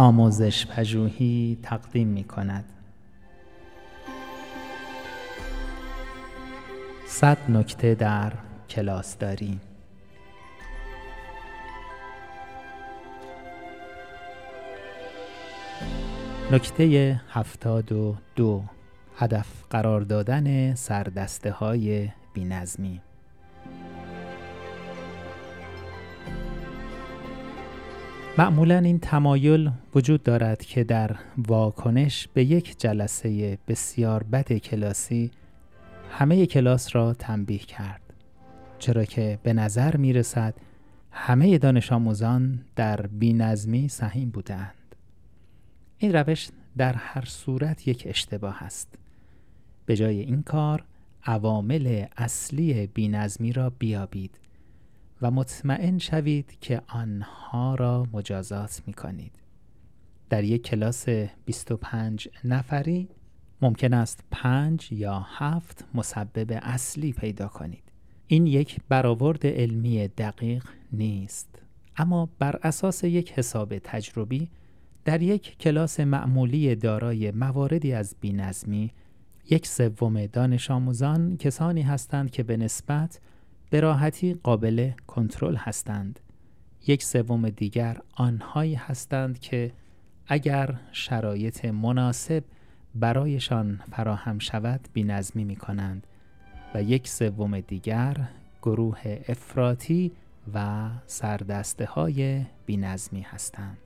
آموزش پژوهی تقدیم می کند. صد نکته در کلاس داری نکته هفتاد و دو هدف قرار دادن سردسته های بینظمی معمولا این تمایل وجود دارد که در واکنش به یک جلسه بسیار بد کلاسی همه کلاس را تنبیه کرد چرا که به نظر می رسد همه دانش آموزان در بینظمی سهیم بودند این روش در هر صورت یک اشتباه است. به جای این کار عوامل اصلی بینظمی را بیابید. و مطمئن شوید که آنها را مجازات می کنید. در یک کلاس 25 نفری ممکن است پنج یا هفت مسبب اصلی پیدا کنید. این یک برآورد علمی دقیق نیست. اما بر اساس یک حساب تجربی در یک کلاس معمولی دارای مواردی از بینظمی یک سوم دانش آموزان کسانی هستند که به نسبت به راحتی قابل کنترل هستند. یک سوم دیگر آنهایی هستند که اگر شرایط مناسب برایشان فراهم شود بینظمی می کنند و یک سوم دیگر گروه افراطی و سردسته های بینظمی هستند.